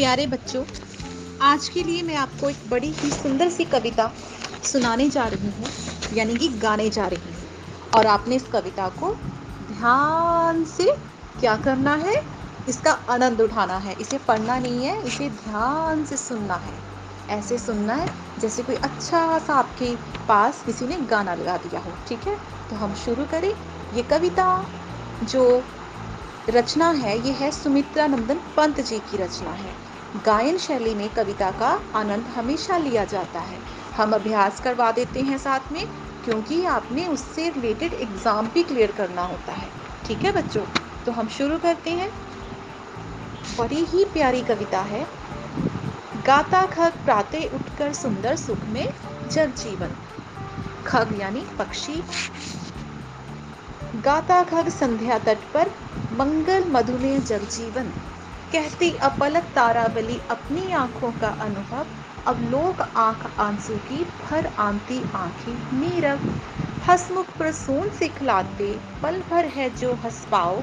प्यारे बच्चों, आज के लिए मैं आपको एक बड़ी ही सुंदर सी कविता सुनाने जा रही हूँ, यानी कि गाने जा रही हूँ। और आपने इस कविता को ध्यान से क्या करना है? इसका आनंद उठाना है। इसे पढ़ना नहीं है, इसे ध्यान से सुनना है। ऐसे सुनना है, जैसे कोई अच्छा सा आपके पास किसी ने गाना लगा दिया हो, ठीक है? तो हम शुरू करें। ये कविता जो रचना है, ये है सुमित्रा नंदन पंत जी की रचना है। गायन शैली में कविता का आनंद हमेशा लिया जाता है। हम अभ्यास करवा देते हैं साथ में, क्योंकि आपने उससे रिलेटेड एग्ज़ाम भी क्लियर करना होता है। ठीक है बच्चों? तो हम शुरू करते हैं। बड़ी ही प्यारी कविता है। गाता खग प्राते उठकर सुंदर सुख में जग जीवन। खग यानी पक्षी। गाता खग संध्या तट पर, मंगल मधुमेह जगजीवन कहती अपलक तारावली अपनी आँखों का अनुभव, अब लोग आँख आँसू की भर आंती आँखें नीरव। हसमुख प्रसून से खिलाते पल भर है जो हंस पाओ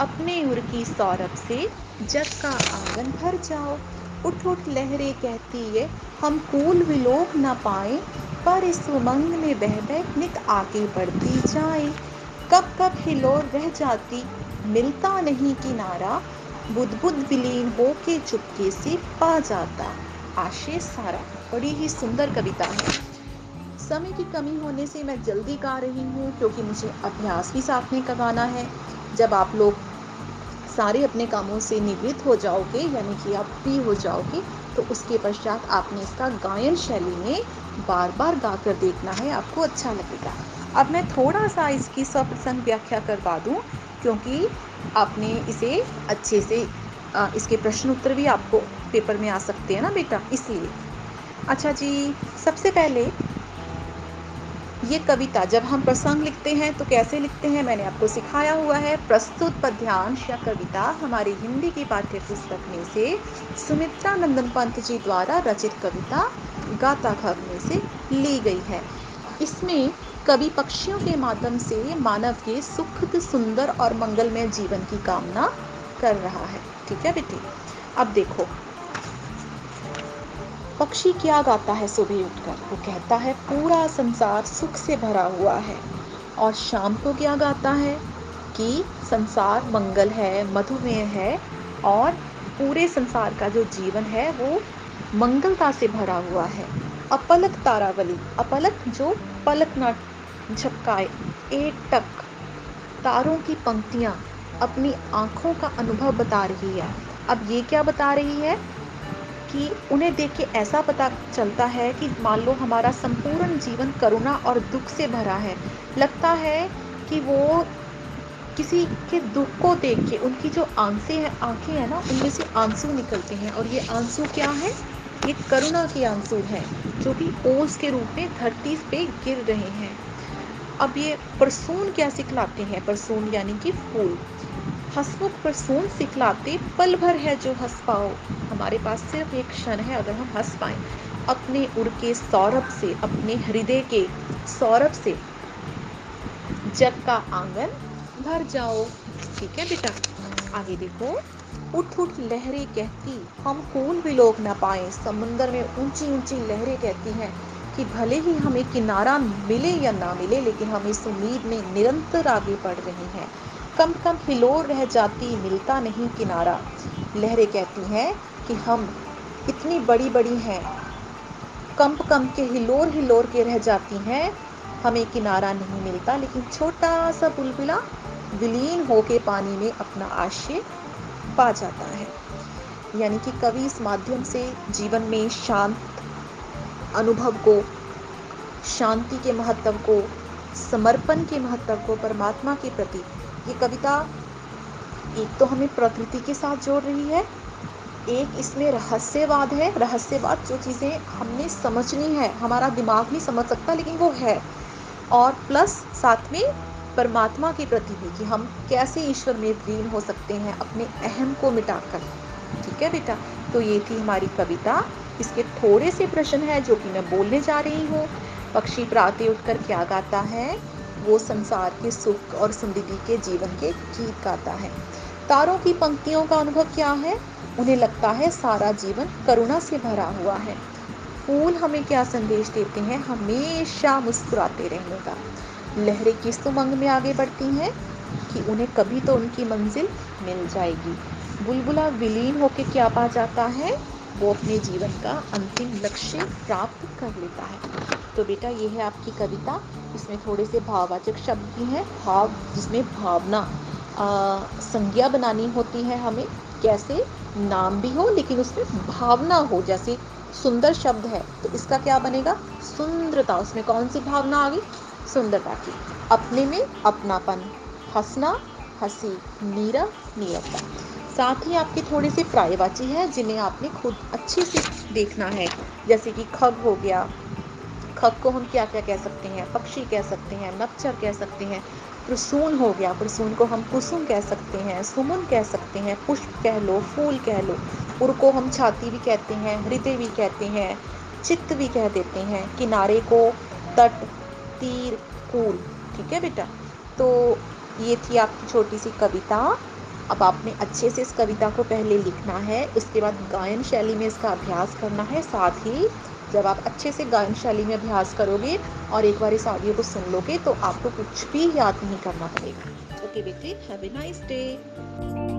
अपने उर की सौरभ से जग का आँगन भर जाओ। उठ उठ, लहरें कहती है, हम कूल विलोक न पाए, पर इस उमंग में बह बह नित आगे बढ़ती जाए। कब कब हिलोर रह जाती, मिलता नहीं किनारा बुद्ध बुद्ध विलीन हो के चुपके से पा जाता। आशे सारा, बड़ी ही सुंदर कविता है। समय की कमी होने से मैं जल्दी गा रही हूँ, क्योंकि मुझे अभ्यास भी साथ में करवाना है। जब आप लोग सारे अपने कामों से निवृत्त हो जाओगे, यानी कि आप फ्री हो जाओगे तो उसके पश्चात आपने इसका गायन शैली में बार बार गा कर देखना है, आपको अच्छा लगेगा। अब मैं थोड़ा सा इसकी सप्रसंग व्याख्या करवा दूँ, क्योंकि आपने इसे अच्छे से आ, इसके प्रश्न उत्तर भी आपको पेपर में आ सकते हैं ना बेटा इसलिए। अच्छा जी सबसे पहले ये कविता जब हम प्रसंग लिखते हैं तो कैसे लिखते हैं मैंने आपको सिखाया हुआ है। प्रस्तुत पद्यांश या कविता हमारी हिंदी की पाठ्य पुस्तक में से सुमित्रा नंदन पंत जी द्वारा रचित कविता गाता खग में से ली गई है। इसमें कवि पक्षियों के माध्यम से मानव के सुखद, सुंदर और मंगलमय जीवन की कामना कर रहा है। ठीक है बेटी? अब देखो। पक्षी क्या गाता है सुबह उठकर? वो कहता है, पूरा संसार सुख से भरा हुआ है। और शाम को क्या गाता है? कि संसार मंगल है, मधुमेह है और पूरे संसार का जो जीवन है, वो मंगलता से भरा हुआ है। अपलक तारावली, अपलक जो पलक न झपकाए। एक टक। तारों की पंक्तियाँ अपनी आँखों का अनुभव बता रही है। अब ये क्या बता रही है? कि उन्हें देख के ऐसा पता चलता है कि मान लो हमारा संपूर्ण जीवन करुणा और दुख से भरा है। लगता है कि वो किसी के दुख को देख के, उनकी जो आँखें हैं आँखें हैं ना, उनमें से आँसू निकलते हैं। और ये आँसू क्या है? ये करुणा के आँसू हैं, जो कि ओस के रूप में धरती पे गिर रहे हैं। अब ये परसून क्या सिखलाते हैं? परसून यानी कि फूल। हसमुख परसून सिखलाते पल भर है जो हंस पाओ। हमारे पास सिर्फ़ एक क्षण है, अगर हम हंस पाए। अपने उड़ के सौरभ से, अपने हृदय के सौरभ से। जग का आँगन भर जाओ। ठीक है बेटा? आगे देखो। उठ उठ, लहरें कहती, हम कूल भी लोग ना पाए। समुंदर में ऊँची ऊँची लहरें कहती हैं। कि भले ही हमें किनारा मिले या ना मिले, लेकिन हम इस उम्मीद में निरंतर आगे बढ़ रहे हैं। कम कम हिलोर रह जाती, मिलता नहीं किनारा। लहरें कहती हैं कि हम इतनी बड़ी बड़ी हैं। कंप कंप के हिलोर हिलोर के रह जाती हैं। हमें किनारा नहीं मिलता, लेकिन छोटा सा बुलबुला विलीन होके पानी में अपना आशय पा जाता है। यानी कि कवि इस माध्यम से जीवन में शांत अनुभव को, शांति के महत्व को, समर्पण के महत्व को, परमात्मा के प्रति। ये कविता एक तो हमें प्रकृति के साथ जोड़ रही है, एक इसमें रहस्यवाद है। रहस्यवाद जो चीज़ें हमने समझनी है, हमारा दिमाग नहीं समझ सकता, लेकिन वो है। और प्लस साथ में परमात्मा के प्रति भी, कि हम कैसे ईश्वर में विलीन हो सकते हैं अपने अहम को मिटाकर। ठीक है बेटा? तो ये थी हमारी कविता। इसके थोड़े से प्रश्न है जो कि मैं बोलने जा रही हूँ। पक्षी प्राते उठकर क्या गाता है? वो संसार के सुख और समृद्धि के जीवन के गीत गाता है। तारों की पंक्तियों का अनुभव क्या है? उन्हें लगता है सारा जीवन करुणा से भरा हुआ है। फूल हमें क्या संदेश देते हैं? हमेशा मुस्कुराते रहने का लहरें किस उमंग में आगे बढ़ती हैं? कि उन्हें कभी तो उनकी मंजिल मिल जाएगी। बुलबुला विलीन होकर क्या पा जाता है? वो अपने जीवन का अंतिम लक्ष्य प्राप्त कर लेता है। तो बेटा, ये है आपकी कविता। इसमें थोड़े से भाववाचक शब्द भी हैं। भाव, जिसमें भावना संज्ञा बनानी होती है हमें। कैसे नाम भी हो, लेकिन उसमें भावना हो, जैसे सुंदर शब्द है। तो इसका क्या बनेगा? सुंदरता। उसमें कौन सी भावना आ गई? सुंदरता की। अपने में अपनापन, हंसना, हँसी, नीरव, नीरवता। साथ ही आपके थोड़े से प्रायवाची है, जिन्हें आपने खुद अच्छे से देखना है। जैसे कि खग हो गया। खग को हम क्या क्या कह सकते हैं? पक्षी कह सकते हैं नक्षर कह सकते हैं, प्रसून हो गया। प्रसून को हम कुसुम कह सकते हैं, सुमन कह सकते हैं, पुष्प कह लो, फूल कह लो। उर को हम छाती भी कहते हैं, हृदय भी कहते हैं, चित्त भी कह देते हैं। किनारे को तट, तीर फूल ठीक है बेटा? तो ये थी आपकी छोटी सी कविता। अब आपने अच्छे से इस कविता को पहले लिखना है, उसके बाद गायन शैली में इसका अभ्यास करना है, साथ ही जब आप अच्छे से गायन शैली में अभ्यास करोगे और एक बार इस ऑडियो को सुन लोगे तो आपको कुछ भी याद नहीं करना पड़ेगा। ओके बेटे हैव ए नाइस डे